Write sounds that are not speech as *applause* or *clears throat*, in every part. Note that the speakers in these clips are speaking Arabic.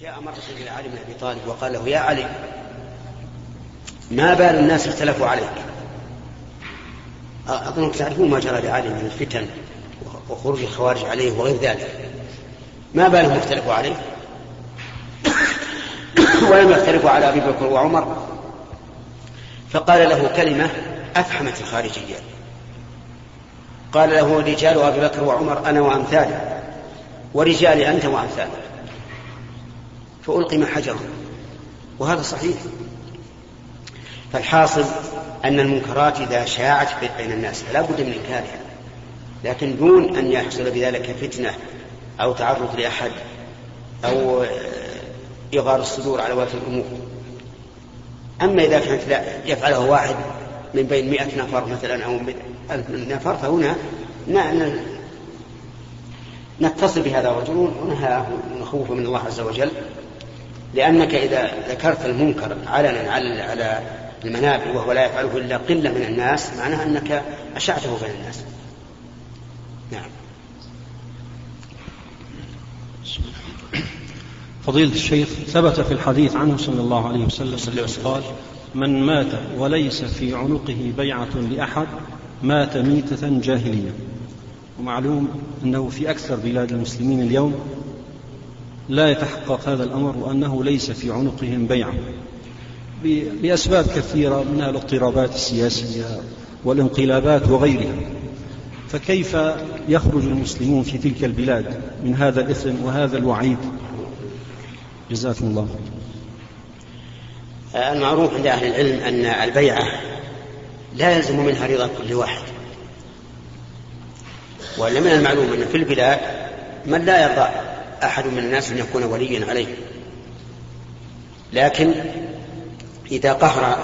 جاء مرة إلى علي بن أبي طالب وقال له يا علي ما بال الناس اختلفوا عليك؟ أظنك تعرفون ما جرى لعلي من الفتن وخروج الخوارج عليه وغير ذلك. ما بالهم اختلفوا عليه؟ *coughs* ولم يختلفوا على أبي بكر وعمر. فقال له كلمة أفحمت الخارجية. قال له رجال أبي بكر وعمر أنا وأمثالي. ورجالي أنت وأمثالك. فألقم حجرا وهذا صحيح. فالحاصل أن المنكرات إذا شاعت بين الناس فلا بد من إنكارها. لكن دون أن يحصل بذلك فتنة أو تعرض لأحد أو إغار الصدور على ولاة الأمور. أما إذا كانت لا يفعله واحد من بين مئة نفر مثلا أو ألف نفر فهنا نتصل بهذا الرجل ونهاه ونخوفه من الله عز وجل. لأنك إذا ذكرت المنكر علنا على على المنابر وهو لا يفعله إلا قلة من الناس معناها أنك أشعته بين الناس. نعم. فضيلة الشيخ ثبت في الحديث عنه صلى الله عليه وسلم. قال من مات وليس في عنقه بيعة لأحد مات ميتة جاهلية. ومعلوم أنه في أكثر بلاد المسلمين اليوم لا يتحقق هذا الأمر وأنه ليس في عنقهم بيعة لأسباب كثيرة منها الاضطرابات السياسية والانقلابات وغيرها. فكيف يخرج المسلمون في تلك البلاد من هذا الإثم وهذا الوعيد؟ جزاكم الله. المعروف عند أهل العلم أن البيعة لا يلزم منها رضا كل واحد. وأن من المعلوم أن في البلاد من لا يرضى أحد من الناس أن يكون وليا عليه. لكن إذا قهر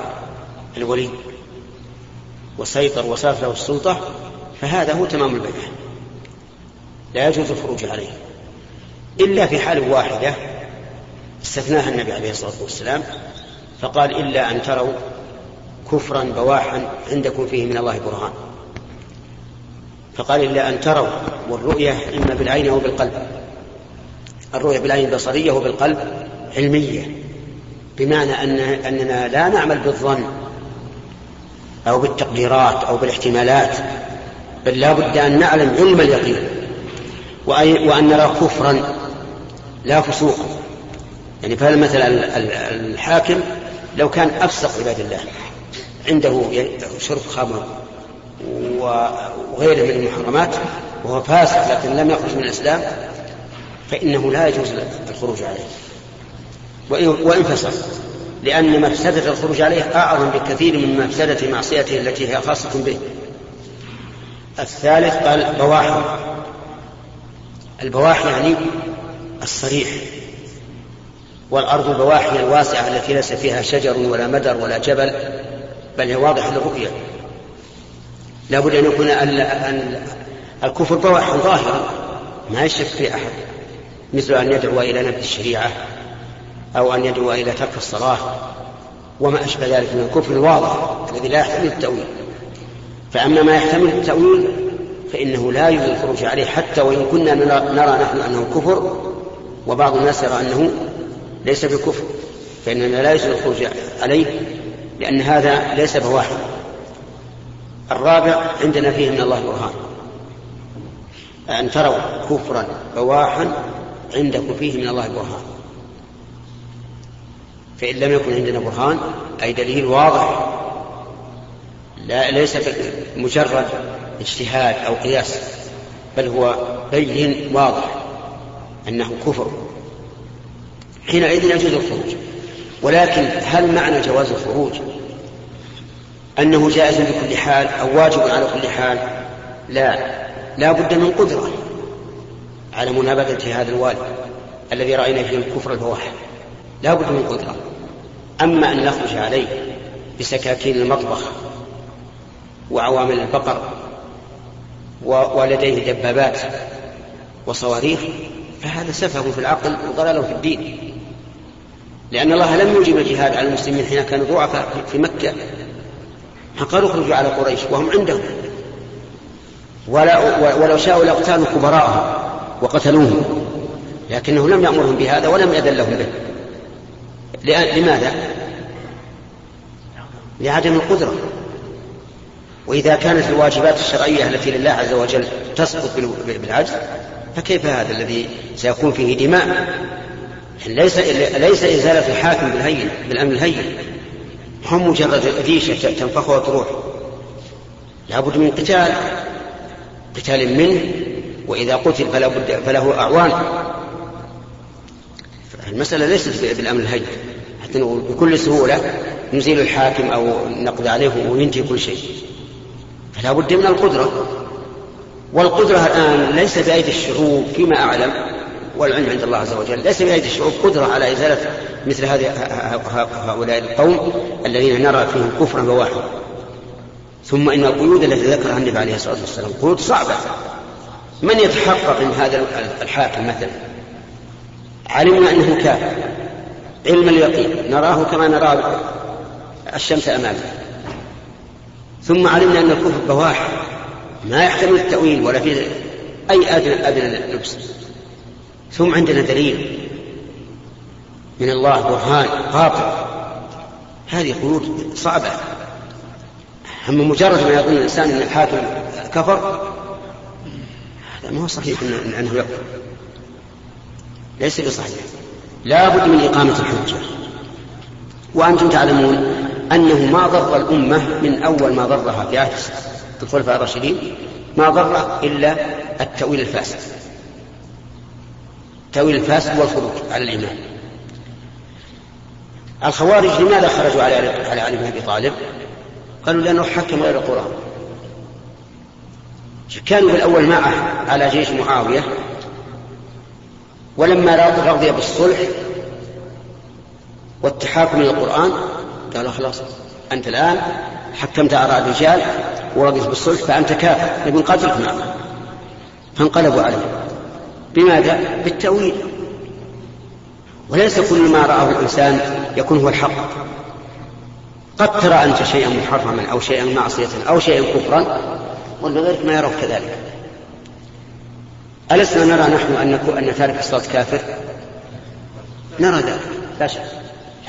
الولي وسيطر وصارت له السلطة فهذا هو تمام البيعة لا يجوز الخروج عليه. إلا في حال واحدة استثناها النبي عليه الصلاة والسلام فقال إلا أن تروا كفرا بواحا عندكم فيه من الله برهان. فقال إلا أن تروا والرؤية إما بالعين أو بالقلب. الرؤية بالعين البصرية وبالقلب علمية بمعنى أن أننا لا نعمل بالظن أو بالتقديرات أو بالاحتمالات بل لا بد أن نعلم علم اليقين وأن نرى كفرا لا فسوقا يعني فهذا مثلا الحاكم لو كان أفسق عباد الله عنده شرب خمر وغيره من المحرمات وهو فاسق لكن لم يخرج من الإسلام فإنه لا يجوز الخروج عليه. وإن فسق لأن مفسدة الخروج عليه أعظم بكثير من مفسدة معصيته التي هي خاصة به. الثالث قال بواحي. البواحي يعني الصريح. والأرض البواحي الواسعة التي ليس فيها شجر ولا مدر ولا جبل بل هي واضحة للرؤية. لا بد أن يكون الكفر بواح ظاهرا ما يشك في أحد. مثل أن يدعو إلى نبذ الشريعة أو أن يدعو إلى ترك الصلاة وما أشبه ذلك من الكفر الواضح الذي لا يحتمل التأويل. فأما ما يحتمل التأويل فإنه لا يجوز الخروج عليه حتى وإن كنا نرى نحن أنه كفر وبعض الناس يرى أنه ليس بكفر فإننا لا يجوز الخروج عليه لأن هذا ليس بواحد. الرابع عندنا فيه من الله برهان. أن تروا كفرا بواحا عندكم فيه من الله برهان. فإن لم يكن عندنا برهان أي دليل واضح لا ليس مجرد اجتهاد أو قياس بل هو بين واضح أنه كفر. حينئذ يجوز الخروج. ولكن هل معنى جواز الخروج؟ أنه جائز بكل حال أو واجب على كل حال؟ لا. لا بد من قدرة. على منابذة هذا الوالد الذي رأينا فيه الكفر البواح لا بد من قدرة. أما أن نخرج عليه بسكاكين المطبخ وعوامل البقر ولديه دبابات وصواريخ فهذا سفه في العقل وضلال في الدين. لأن الله لم يوجب الجهاد على المسلمين حين كانوا ضعفاء في مكة. قالوا اخرجوا على قريش وهم عندهم. ولا ولو شاءوا لأقتالوا كبراءهم. وقتلوهم لكنه لم يأمرهم بهذا ولم يأذن لهم به لماذا؟ لعدم القدرة. وإذا كانت الواجبات الشرعية التي لله عز وجل تسقط بالعجز فكيف هذا الذي سيكون فيه دماء؟ ليس ليس إزالة الحاكم بالهين بالأمر الهين. هم مجرد ريشة تنفخها وتروح. لابد من قتال. قتال منه وإذا قتل فلا بد فله أعوان. المسألة ليست بالأمر الهين حتى بكل سهولة نزيل الحاكم أو نقضي عليه وينتهي كل شيء. فلا بد من القدرة. والقدرة الآن ليس بأيدي الشعوب فيما أعلم والعلم عند الله عز وجل. ليس بأيدي الشعوب قدرة على إزالة مثل هذه هؤلاء القوم الذين نرى فيهم كفرا بواحا ثم إن القيود التي ذكرها النبي عليه الصلاة والسلام قيود صعبة. من يتحقق من هذا الحاكم مثلا؟ علمنا أنه كافر. علم اليقين. نراه كما نرى الشمس أمامنا ثم علمنا أن الكفر بواح. ما يحتمل التأويل ولا في أي أدنى أدنى لبس ثم عندنا دليل. من الله برهان قاطع هذه قيود صعبة. أما مجرد ما يظن الإنسان أن الحاكم كفر ما هو صحيح أنه يكفر ليس بصحيح. لا بد من إقامة الحجة. وأنتم تعلمون أنه ما ضر الأمة من أول ما ضرها في عهد الخلفاء الراشدين ما ضر إلا التأويل الفاسد. التأويل الفاسد والخروج على الإيمان. الخوارج لماذا خرجوا على على علي بن أبي طالب؟ قالوا لأنه حكم غير القرآن. كانوا بالاول معه على جيش معاوية ولما رضي بالصلح والتحاكم إلى القرآن قالوا خلاص أنت الآن حكمت آراء الرجال ورضيت بالصلح فأنت كافر نبي نقاتلك معه فانقلبوا عليه. بماذا؟ بالتأويل. وليس كل ما رآه الإنسان يكون هو الحق. قد ترى أنت شيئا محرما أو شيئا معصية أو شيئا كفرا والغير ما يراه كذلك. ألسنا نرى نحن أن أن تارك الصلاة كافر؟ نرى ذلك لا شك.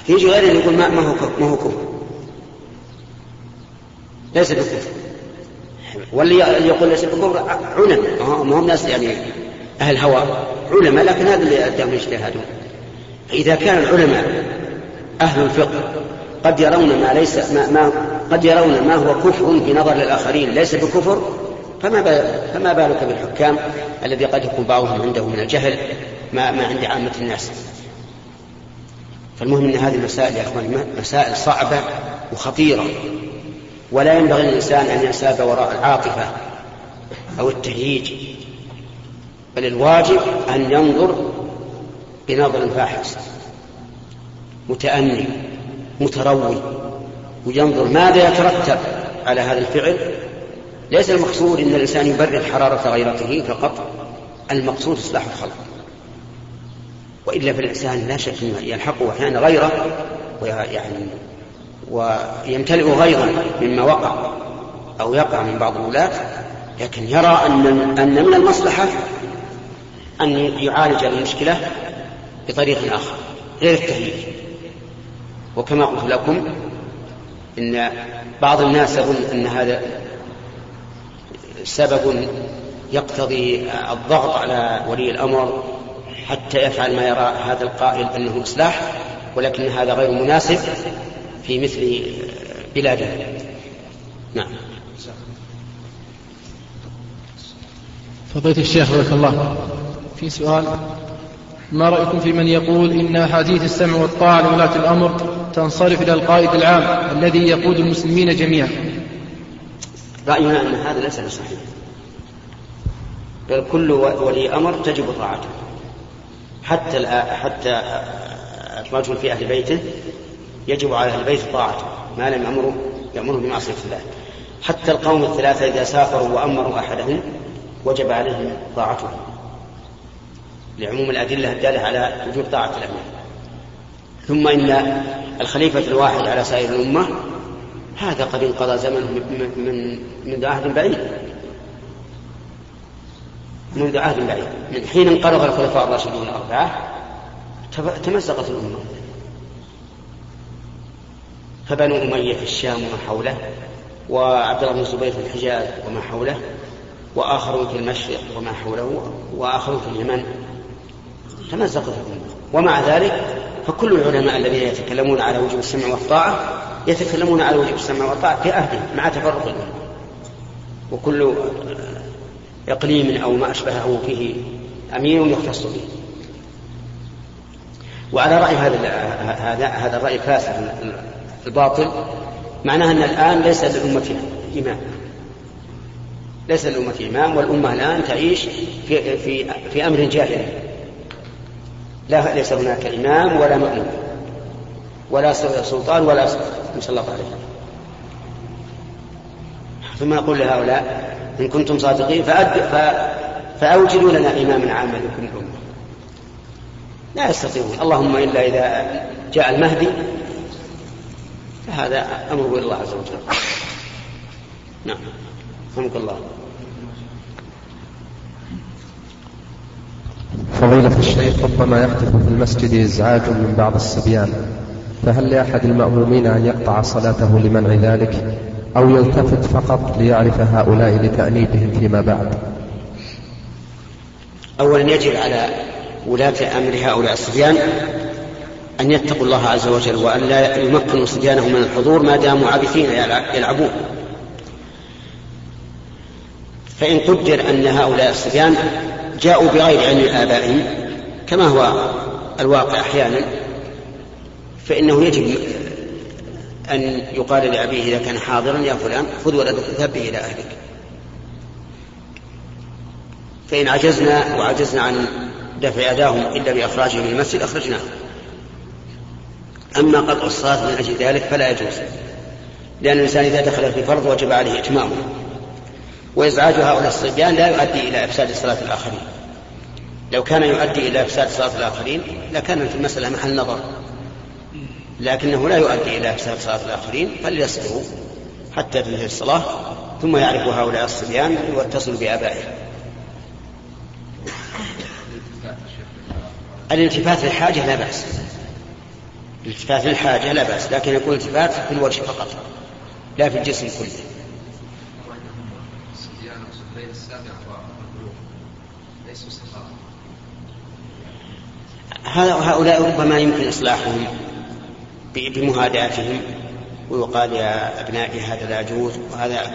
لكن يجي غيرنا يقول ما, هو ما هو كفر. ليس بكفر. واللي يقول ليس بكفر علماء. ما هم ناس يعني أهل هوى علماء لكن هذا اللي أداهم يجتهدون إذا كان العلماء أهل الفقه قد يرون ما ليس ما, ما قد يرون ما هو كفر في نظر الآخرين ليس بكفر؟ فما فما بالك بالحكام الذي قد يكون بعضهم عنده من الجهل ما, ما عند عامة الناس؟ فالمهم إن هذه المسائل يا اخوان مسائل صعبة وخطيرة. ولا ينبغي للإنسان أن ينساب وراء العاطفة أو التهييج بل الواجب أن ينظر بنظر فاحص متأني. متروي وينظر ماذا يترتب على هذا الفعل. ليس المقصود إن الإنسان يبرد حرارة غيرته فقط المقصود إصلاح الخلق. وإلا فالإنسان لا شك إنه يلحقه أحيانا غيره ويعني ويمتلئ غيظا مما وقع أو يقع من بعض الولاة لكن يرى أن أن من المصلحة أن يعالج المشكلة بطريق آخر غير التهيئ. وكما قلت لكم إن بعض الناس يظن أن هذا سبب يقتضي الضغط على ولي الأمر حتى يفعل ما يرى هذا القائل أنه إصلاح ولكن هذا غير مناسب في مثل بلاده. نعم. فضيلة الشيخ بارك الله في سؤال ما رأيكم في من يقول إن أحاديث السمع والطاعة لولاة الأمر تنصرف إلى القائد العام الذي يقود المسلمين جميعا؟ رأينا أن هذا ليس بصحيح بل كل ولي أمر تجب طاعته. حتى حتى الرجل في أهل بيته يجب على أهل بيته طاعته ما لم يأمروا يأمروا بمعصية الله. حتى القوم الثلاثة إذا سافروا وأمروا أحدهم وجب عليهم طاعته. لعموم الأدلة الدالة على وجوب طاعة الأمير ثم إن الخليفة الواحد على سائر الأمة هذا قد انقضى زمنه من من من عهد بعيد. منذ عهد بعيد. من حين انقرض الخلفاء الراشدون الأربعة تمزقت الأمة. فبنو أمية في الشام وما حوله وعبد الله بن الزبير في الحجاز وما حوله وآخرون في المشرق وما حوله وآخرون في اليمن. تمزقت الأمة ومع ذلك فكل العلماء الذين يتكلمون على وجوب السمع والطاعة يتكلمون على وجوب السمع والطاعة في عهدهم مع تفرق الأمة وكل إقليم أو ما أشبهه فيه أمير يختص به. وعلى رأي هذا هذا هذا الرأي الفاسد الباطل معناه أن الآن ليس للأمة إمام ليس للأمة إمام والأمة الآن تعيش في في في أمر جاهلي. لا ليس هناك إمام ولا مأمون. ولا سلطان ولا مسلط عليه ثم يقول لهؤلاء إن كنتم صادقين فأد فأوجدوا لنا إماما عاما لكم الأمة لا يستطيعون. اللهم إلا إذا جاء المهدي فهذا إلى الله عز وجل. نعم. رحمك الله فضيلة الشيخ ربما يحدث في المسجد إزعاج من بعض الصبيان فهل لأحد المأمومين أن يقطع صلاته لمنع ذلك؟ أو يلتفت فقط ليعرف هؤلاء لتأنيبهم فيما بعد؟ أولا يجب على ولاة أمر هؤلاء الصبيان أن يتقوا الله عز وجل وأن لا يمكنوا صبيانهم من الحضور ما داموا عابثين يلعبون. فإن قدر أن هؤلاء الصبيان جاءوا بغير علم آبائهم كما هو الواقع أحيانا فإنه يجب أن يقال لأبيه إذا كان حاضرا يا فلان خذ ولدك اذهب به إلى أهلك. فإن عجزنا وعجزنا عن دفع أداهم إلا بإخراجهم من المسجد أخرجناهم. أما قطع الصلاة من أجل ذلك فلا يجوز لأن الإنسان إذا دخل في فرض وجب عليه إتمامه. وإزعاج هؤلاء الصبيان لا يؤدي إلى إفساد صلاة الآخرين. لو كان يؤدي إلى إفساد صلاة الآخرين لكانت المسألة محل نظر. لكنه لا يؤدي إلى إفساد صلاة الآخرين فليصبروا حتى تنتهي الصلاة ثم يعرف هؤلاء الصبيان ويتصلوا بآبائهم. الالتفات للحاجة لا بأس. الالتفات للحاجة لا بأس لكن يكون التفات في الوجه فقط لا في الجسم كله. هؤلاء ربما يمكن إصلاحهم بمهاداتهم ويقال يا أبنائي هذا لا يجوز وهذا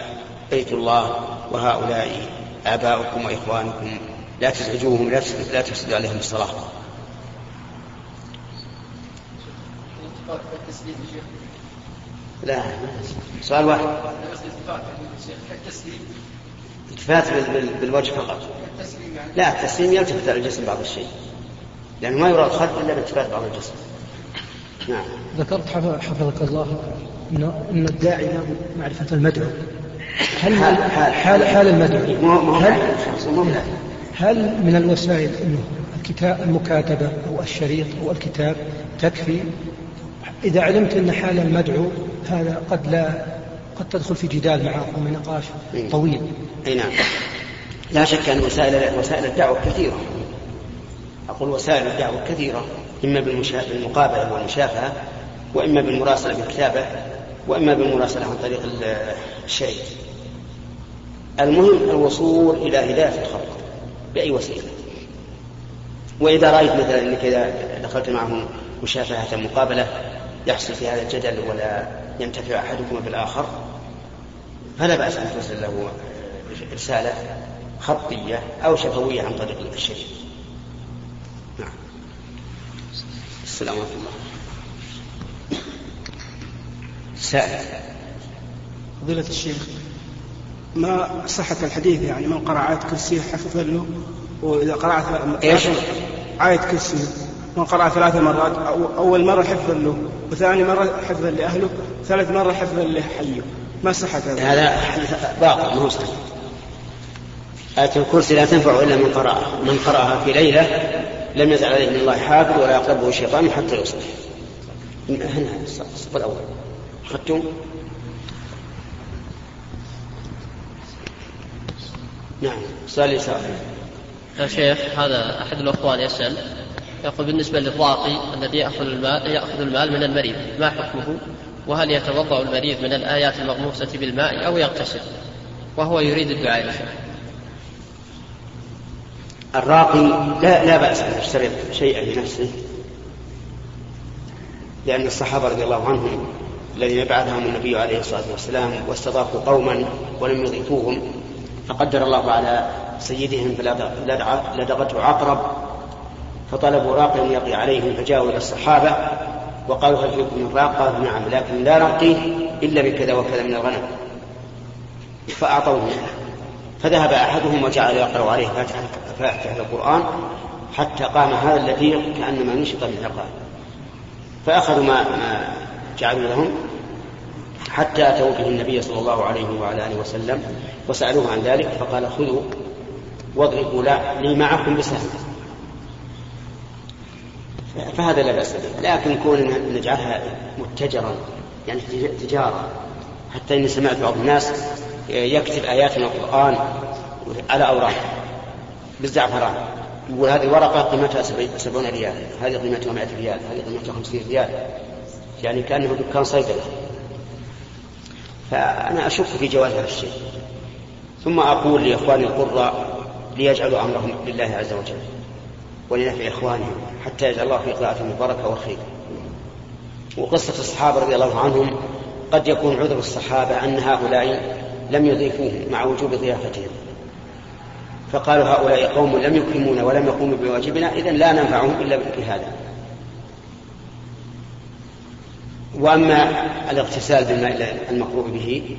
بيت الله وهؤلاء آباؤكم وإخوانكم لا تزعجوهم لا تفسدوا عليهم الصلاة. لا سؤال واحد. التفات بالوجه فقط. لا التسليم يلتفت على الجسم بعض الشيء. لأنه ما يراد خلق إلا بالتفات بعض الجسم. نعم. ذكرت حفظك الله أن الداعي لابد معرفة المدعو. هل حال حال, حال المدعو؟ هل, هل من الوسائل أنه الكتاب المكاتبة أو الشريط أو الكتاب تكفي؟ إذا علمت أن حال المدعو هذا قد لا قد تدخل في جدال معه ومن نقاش طويل. أي نعم. لا شك أن وسائل وسائل الدعوة كثيرة. أقول وسائل الدعوة كثيرة إما بالمقابلة والمشافهة وإما بالمراسلة بالكتابة وإما بالمراسلة عن طريق الشريط المهم الوصول إلى هداية الخلق بأي وسيلة. وإذا رأيت مثلا أنك إذا دخلت معهم مشافهة مقابلة يحصل في هذا الجدل ولا ينتفع أحدكم بالآخر فلا بأس أن ترسل له رسالة خطية أو شفوية عن طريق الشريط نعم السلام عليكم. سائل. فضيلة الشيخ ما صحة الحديث؟ يعني من قرأ آية كرسي حفظ له وإذا قرأ إيش؟ آية كرسي من قرأ ثلاث مرات أو أول مرة حفظا له وثاني مرة حفظا لأهله ثالث مرة حفظا لحيه. ما صحة هذا؟ هذا حديث باطل ما هو صحيح. آية الكرسي لا تنفع إلا من قرأها. من قرأها في ليلة لم يزل عليه من الله حافظ ولا يقربه شيطان حتى يصبح هنا الصف الأول أخذتم نعم سؤال يسار يا شيخ هذا أحد الأخوان يسأل يقول بالنسبة للراقي الذي يأخذ المال يأخذ المال من المريض ما حكمه؟ وهل يتوضأ المريض من الآيات المغموسة بالماء أو يغتسل؟ وهو يريد الدعاء يا شيخ. الراقي لا لا بأس أن يشترط شيئا لنفسه لأن الصحابة رضي الله عنهم الذين بعثهم النبي عليه الصلاة والسلام واستضافوا قوما ولم يضيفوهم فقدر الله على سيدهم فلدغته عقرب فطلبوا راقيا يقي عليهم فجاءوا إلى الصحابة وقالوا هل فيكم من راق قالوا نعم لكن لا نرقيه إلا بكذا وكذا من الغنم فأعطوه. فذهب أحدهم وجعل يقرأ عليه فاتحة, فاتحة القرآن حتى قام هذا الذي كأنما نشط من عقاب فأخذوا ما, ما جعلوا لهم حتى أتوا به النبي صلى الله عليه وعلى آله وسلم وسألوه عن ذلك فقال خذوا واضربوا لي معكم بسهم. فهذا لا بأس به. لكن كون نجعلها متجرا يعني تجارة حتى إني سمعت بعض الناس يكتب آيات من القرآن على أوراق بالزعفران. يقول هذه ورقة قيمتها سبعون ريال. هذه قيمتها مائة ريال. هذه قيمتها خمسين ريال. يعني كأنه دكان صيدلة. فأنا أشك في جواز هذا الشيء. ثم أقول لإخواني القراء ليجعلوا أمرهم لله عز وجل ولنفع إخوانهم حتى يجعل الله في قراءتهم البركة والخير. وقصة الصحابة رضي الله عنهم قد يكون عذر الصحابة أن هؤلاء لم يضيفوهم مع وجوب ضيافتهم. فقالوا هؤلاء قوم لم يكرمونا ولم يقوموا بواجبنا إذا لا ننفعهم إلا بهذا. وأما الاغتسال بالماء المقروء به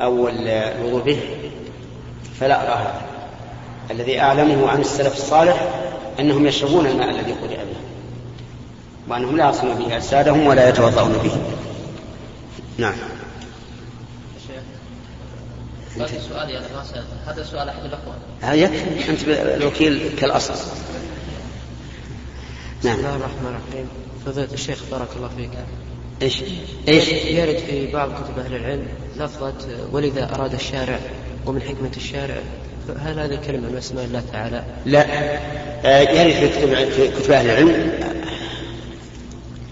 أو الوضوء به فلا أرى هذا. الذي أعلمه عن السلف الصالح أنهم يشربون الماء الذي قرئ به وأنهم لا يصلون به أجسادهم ولا يتوضؤون به. نعم. هذا سؤالي أنا ما سألت. هذا سؤال أحد الاخوان هذا يكفي أنت الوكيل كالأصل. نعم. بسم الله الرحمن الرحيم. فضيلة الشيخ بارك الله فيك. إيش؟ إيش؟ يرد في بعض كتب أهل العلم لفظة ولذا أراد الشارع ومن حكمة الشارع هل هذه كلمة من أسماء الله تعالى؟ لا. آه، يرد في كتب في كتب أهل العلم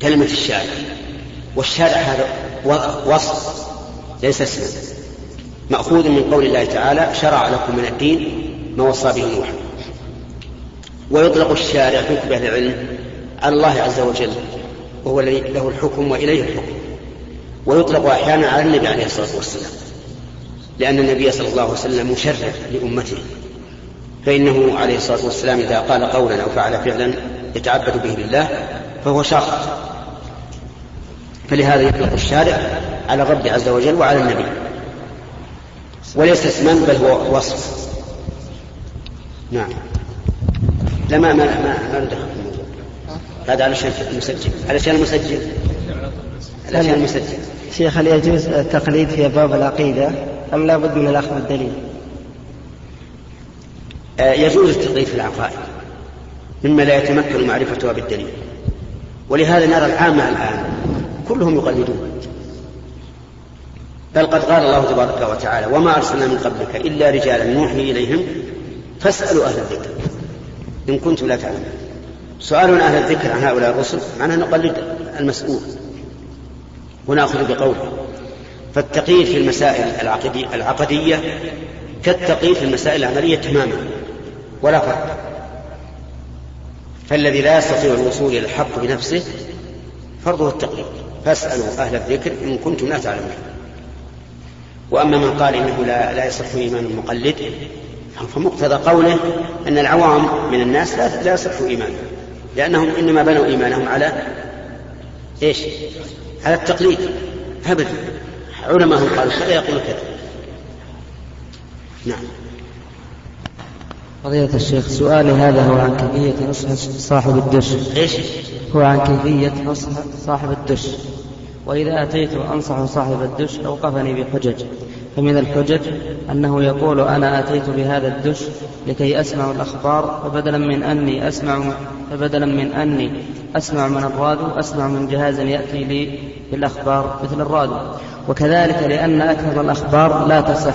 كلمة الشارع. والشارع هذا وصف ليس اسما مأخوذ من قول الله تعالى شرع لكم من الدين ما وصى به نوح. ويطلق الشارع في كتب أهل العلم على الله عز وجل وهو الذي له الحكم وإليه الحكم. ويطلق أحيانا على النبي عليه الصلاة والسلام لأن النبي صلى الله عليه وسلم مشرع لأمته. فإنه عليه الصلاة والسلام إذا قال قولا أو فعل فعلا يتعبد به لله فهو شرع فلهذا يطلق الشارع على الرب عز وجل وعلى النبي. وليس اسما بل هو وصف. نعم. لا ما ما ما, ما ندخل في الموضوع. هذا علشان المسجل. علشان المسجل. علشان المسجل. شيخ هل يجوز التقليد في باب العقيدة؟ أم لا بد من الأخذ بالدليل؟ آه يجوز التقليد في العقائد مما لا يتمكن معرفتها بالدليل. ولهذا نرى العامة الآن كلهم يقلدون. بل قد قال الله تبارك وتعالى وما أرسلنا من قبلك إلا رجالا نوحي إليهم فاسألوا أهل الذكر. إن كنتم لا تعلمون. سؤال أهل الذكر عن هؤلاء الرسل معناه نقلد المسؤول. ونأخذ بقوله. فالتقييد في المسائل العقدية, العقدية كالتقييد في المسائل العملية تماما ولا فرق. فالذي لا يستطيع الوصول إلى الحق بنفسه فرضه التقليد فاسألوا أهل الذكر إن كنتم لا تعلمون. وأما من قال إنه لا, لا يصح إيمان المقلد فمقتضى قوله أن العوام من الناس لا, لا يصح إيمانهم لأنهم إنما بنوا إيمانهم على إيش؟ على التقليد. أبدا علماءهم قالوا كذا يقول كذا. نعم. فضيلة الشيخ سؤالي هذا هو عن كيفية نصح صاحب الدش. إيش؟ هو عن كيفية نصح صاحب الدش. وإذا أتيت أنصح صاحب الدش أوقفني بحجج. فمن الحجج أنه يقول أنا أتيت بهذا الدش لكي أسمع الأخبار فبدلا من أني أسمع فبدلا من أني أسمع من الراديو أسمع من جهاز يأتي لي بالأخبار مثل الراديو. وكذلك لأن أكثر الأخبار لا تصح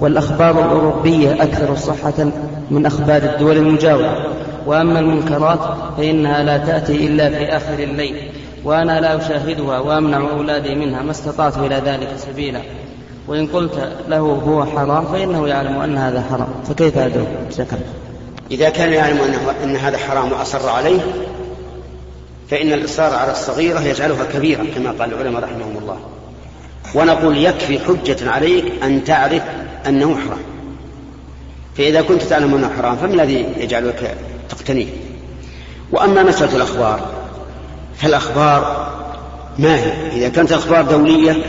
والأخبار الأوروبية أكثر صحة من أخبار الدول المجاورة. وأما المنكرات فإنها لا تأتي إلا في آخر الليل. وأنا لا أشاهدها وأمنع أولادي منها ما استطعت إلى ذلك سبيلا. وإن قلت له هو حرام فإنه يعلم أن هذا حرام. فكيف أدعو شكرا. إذا كان يعلم أنه أن هذا حرام وأصر عليه فإن الإصرار على الصغيرة يجعلها كبيرة كما قال العلماء رحمهم الله. ونقول يكفي حجة عليك أن تعرف أنه حرام. فإذا كنت تعلم أنه حرام فما الذي يجعلك تقتنيه؟ وأما مسألة الأخبار فالأخبار ما هي؟ إذا كانت أخبار دولية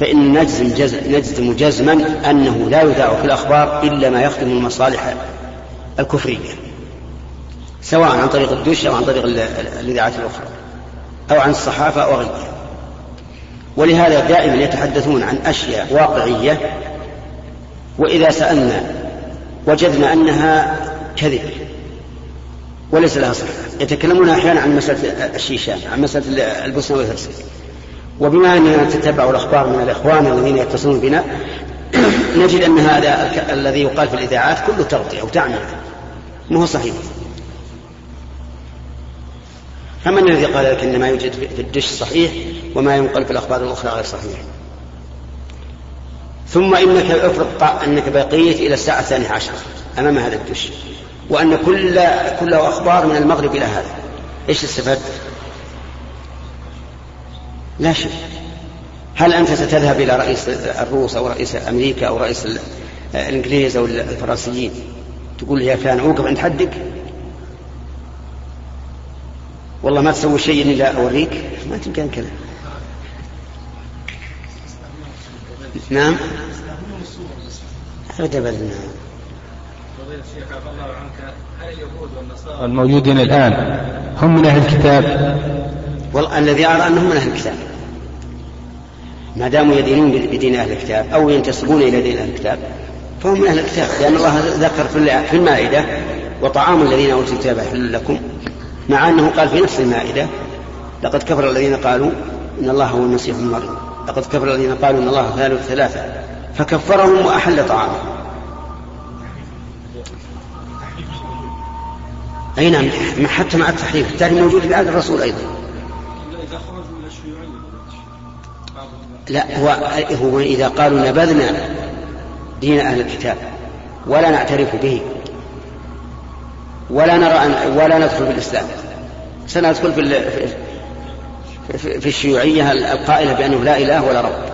فإن نجزم, جزم نجزم جزما أنه لا يذاع في الأخبار إلا ما يخدم المصالح الكفرية سواء عن طريق الدش أو عن طريق الإذاعات الأخرى أو عن الصحافة أو غيرها. ولهذا دائما يتحدثون عن أشياء واقعية وإذا سألنا وجدنا أنها كذب وليس لها صحة يتكلمون أحيانا عن مسألة الشيشان عن مسألة البوسنة والهرسك وبما أننا نتتبع الأخبار من الإخوان الذين يتصلون بنا *clears throat* نجد أن هذا الذي يقال في الإذاعات كله تغطية أو تعمية ما هو صحيح؟ فمن الذي قال لك إن ما يوجد في الدش صحيح وما ينقل في الأخبار الأخرى غير صحيح؟ ثم إنك افرض أنك بقيت إلى الساعة الثانية عشر أمام هذا الدش. وأن كل كله أخبار من المغرب إلى هذا. إيش استفدت؟ لا شيء هل أنت ستذهب إلى رئيس الروس أو رئيس أمريكا أو رئيس الإنجليز أو الفرنسيين؟ تقول يا فلان اوقف عند حدك. والله ما تسوي شيء الا أوريك. ما تمكن كذا نعم. ابدا ابدا الموجودين الآن هم من أهل الكتاب؟ والله الذي أرى أنهم من أهل الكتاب. ما داموا يدينون بدين أهل الكتاب أو ينتسبون إلى دين أهل الكتاب فهم من أهل الكتاب لأن الله ذكر في المائدة وطعام الذين أوتوا الكتاب حل لكم مع أنه قال في نفس المائدة لقد كفر الذين قالوا إن الله هو المسيح ابن مريم لقد كفر الذين قالوا إن الله ثالث ثلاثة. فكفرهم وأحل طعامهم. أي نعم حتى مع التحريف. التحريف موجود في عهد الرسول أيضا. لا هو هو إذا قالوا نبذنا دين أهل الكتاب ولا نعترف به ولا نرى أن ولا ندخل في الإسلام. سندخل في في الشيوعية القائلة بأنه لا إله ولا رب.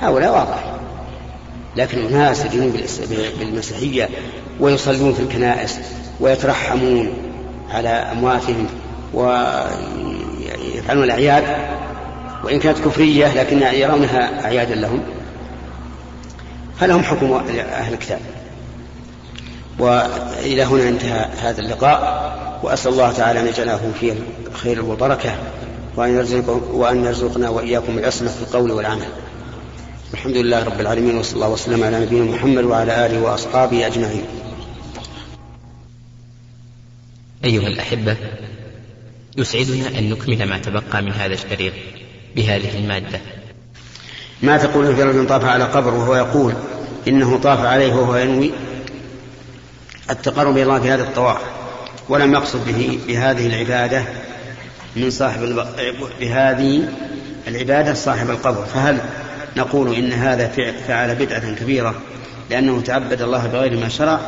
هؤلاء واضح. لكن الناس يدينون بالمسيحية ويصلون في الكنائس. ويترحمون على أمواتهم ويفعلون الأعياد وإن كانت كفرية لكن يرونها أعيادا لهم فلهم حكم أهل الكتاب. وإلى هنا انتهى هذا اللقاء وأسأل الله تعالى أن يجعله فيه الخير والبركة وأن يرزقنا, وأن يرزقنا وإياكم العصمة في القول والعمل. الحمد لله رب العالمين وصلى الله وسلم على نبينا محمد وعلى آله وأصحابه أجمعين. أيها الأحبة يسعدنا أن نكمل ما تبقى من هذا الشريط بهذه المادة. ما تقول في رجل طاف على قبر وهو يقول إنه طاف عليه وهو ينوي؟ التقرب إلى الله في هذا الطواف ولم يقصد به بهذه العبادة من صاحب بهذه العبادة صاحب القبر. فهل نقول إن هذا فعل بدعة كبيرة لأنه تعبد الله بغير ما شرع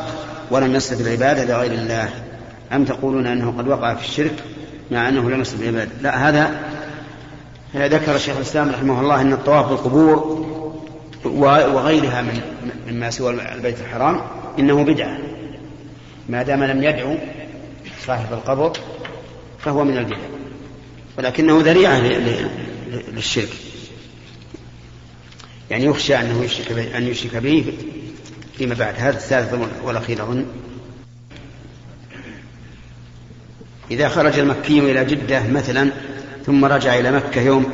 ولم يصرف العبادة لغير الله؟ أم تقولون أنه قد وقع في الشرك مع أنه لم يصرف العبادة لا هذا ذكر الشيخ الإسلام رحمه الله أن الطواف بالقبور وغيرها من مما سوى البيت الحرام إنه بدعة. ما دام لم يدعو صاحب القبر فهو من البدع. ولكنه ذريعة للشرك. يعني يخشى أنه يشرك أن يشرك به فيما بعد. هذا الثالث والأخير أظن. إذا خرج المكي إلى جدة مثلا ثم رجع إلى مكة يوم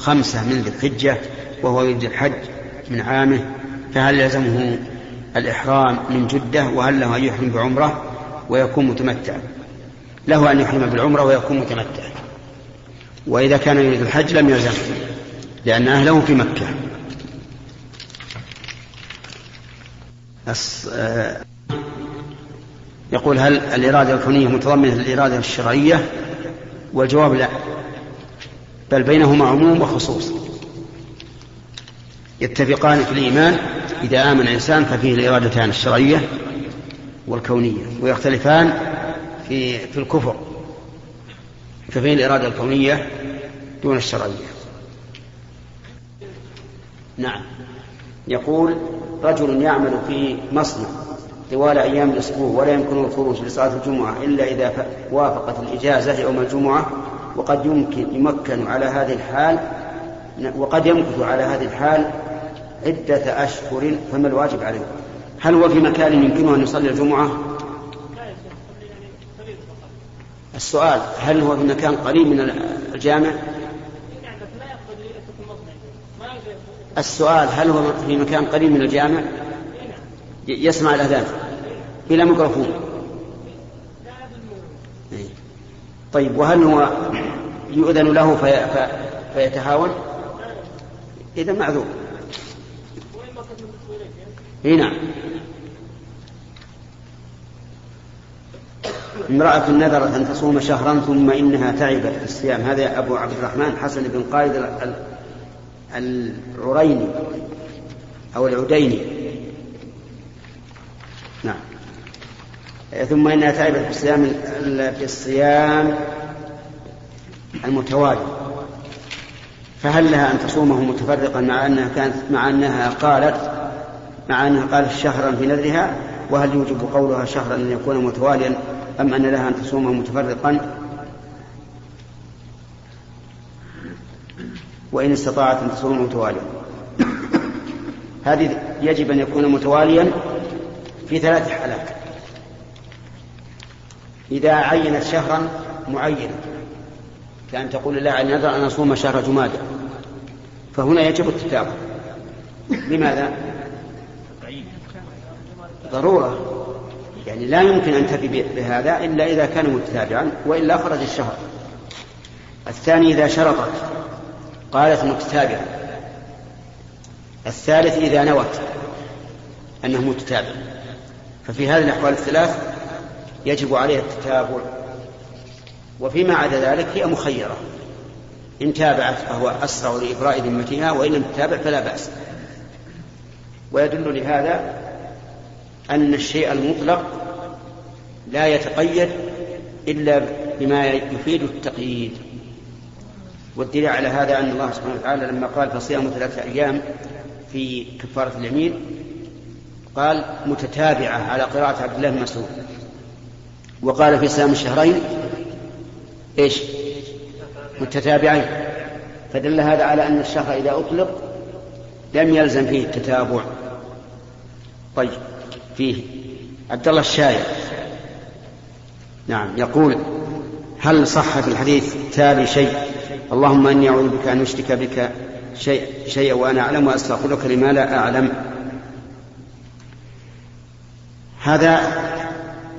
خمسة من ذي الحجة وهو يريد الحج من عامه فهل يلزمه الإحرام من جدة؟ وهل له أن يحرم بعمرة؟ ويكون متمتعا. له أن يحرم بالعمرة ويكون متمتعا. وإذا كان يريد الحج لم يلزمه لأن أهله في مكة. آه، يقول هل الإرادة الكونية متضمنة للإرادة الشرعية؟ والجواب لا. بل بينهما عموم وخصوص. يتفقان في الإيمان إذا آمن الإنسان ففيه الإرادتان الشرعية والكونية ويختلفان في في الكفر ففيه الإرادة الكونية دون الشرعية. نعم. يقول رجل يعمل في مصنع طوال أيام الأسبوع ولا يمكنه الخروج لصلاة الجمعة إلا إذا وافقت الإجازة يوم الجمعة وقد يمكن يمكن على هذه الحال وقد يمكث على هذه الحال عدة أشهر فما الواجب عليه؟ هل هو في مكان يمكنه أن يصلي الجمعة؟ السؤال هل هو في مكان قريب من الجامع؟ السؤال هل هو في مكان قريب من الجامع؟ يسمع الأذان. بلا ميكروفون. إيه. طيب وهل هو يؤذن له في في فيتهاون؟ إذا معذور. اي نعم. امرأة نذرت أن تصوم شهرا ثم إنها تعبت في الصيام. هذا أبو عبد الرحمن حسن بن قائد العريني أو العديني نعم ثم إنها تعبت في الصيام في الصيام المتوالي. فهل لها أن تصومه متفرقا مع أنها كانت مع أنها قالت مع أنها قالت شهرا في نذرها؟ وهل يوجب قولها شهرا أن يكون متواليا أم أن لها أن تصومه متفرقا؟ وإن استطاعت أن تصوم متواليا. هذه يجب أن يكون متواليا في ثلاث حالات. إذا عينت شهرا معينا. كأن تقول لله أن نذر أن أصوم شهر جمادى. فهنا يجب التتابع. لماذا؟ ضرورة. يعني لا يمكن أن تفي بهذا إلا إذا كان متتابعا وإلا خرج الشهر. الثاني إذا شرطت. قالت متتابعا الثالث إذا نوت. أنه متتابع. ففي هذه الأحوال الثلاث يجب عليها التتابع. وفيما عدا ذلك هي مخيرة. إن تابعت فهو أسرع لإبراء ذمتها وإن لم تتابع فلا بأس. ويدل لهذا أن الشيء المطلق لا يتقيد إلا بما يفيد التقييد. والدليل على هذا أن الله سبحانه وتعالى لما قال فصيام ثلاثة أيام في كفارة اليمين قال متتابعة على قراءة عبد الله بن مسعود. وقال في صيام الشهرين إيش؟ متتابعين. فدل هذا على أن الشهر إذا أطلق لم يلزم فيه التتابع. طيب فيه. عبد الله الشايع نعم يقول هل صح في الحديث تالي شيء؟ اللهم إني أعوذ بك أن أشرك بك شيء شيئا وأنا أعلم وأستغفرك لما لا أعلم. هذا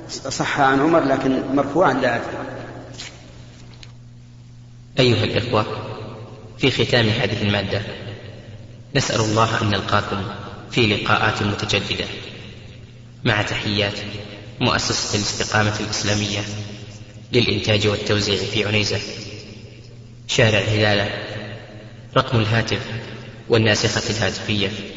صح عن عمر لكن مرفوعا لا أدري. أيها الإخوة في ختام هذه المادة نسأل الله أن نلقاكم في لقاءات متجددة. مع تحيات مؤسسة الاستقامة الإسلامية للإنتاج والتوزيع في عنيزة. شارع هلالة رقم الهاتف والناسخة الهاتفية.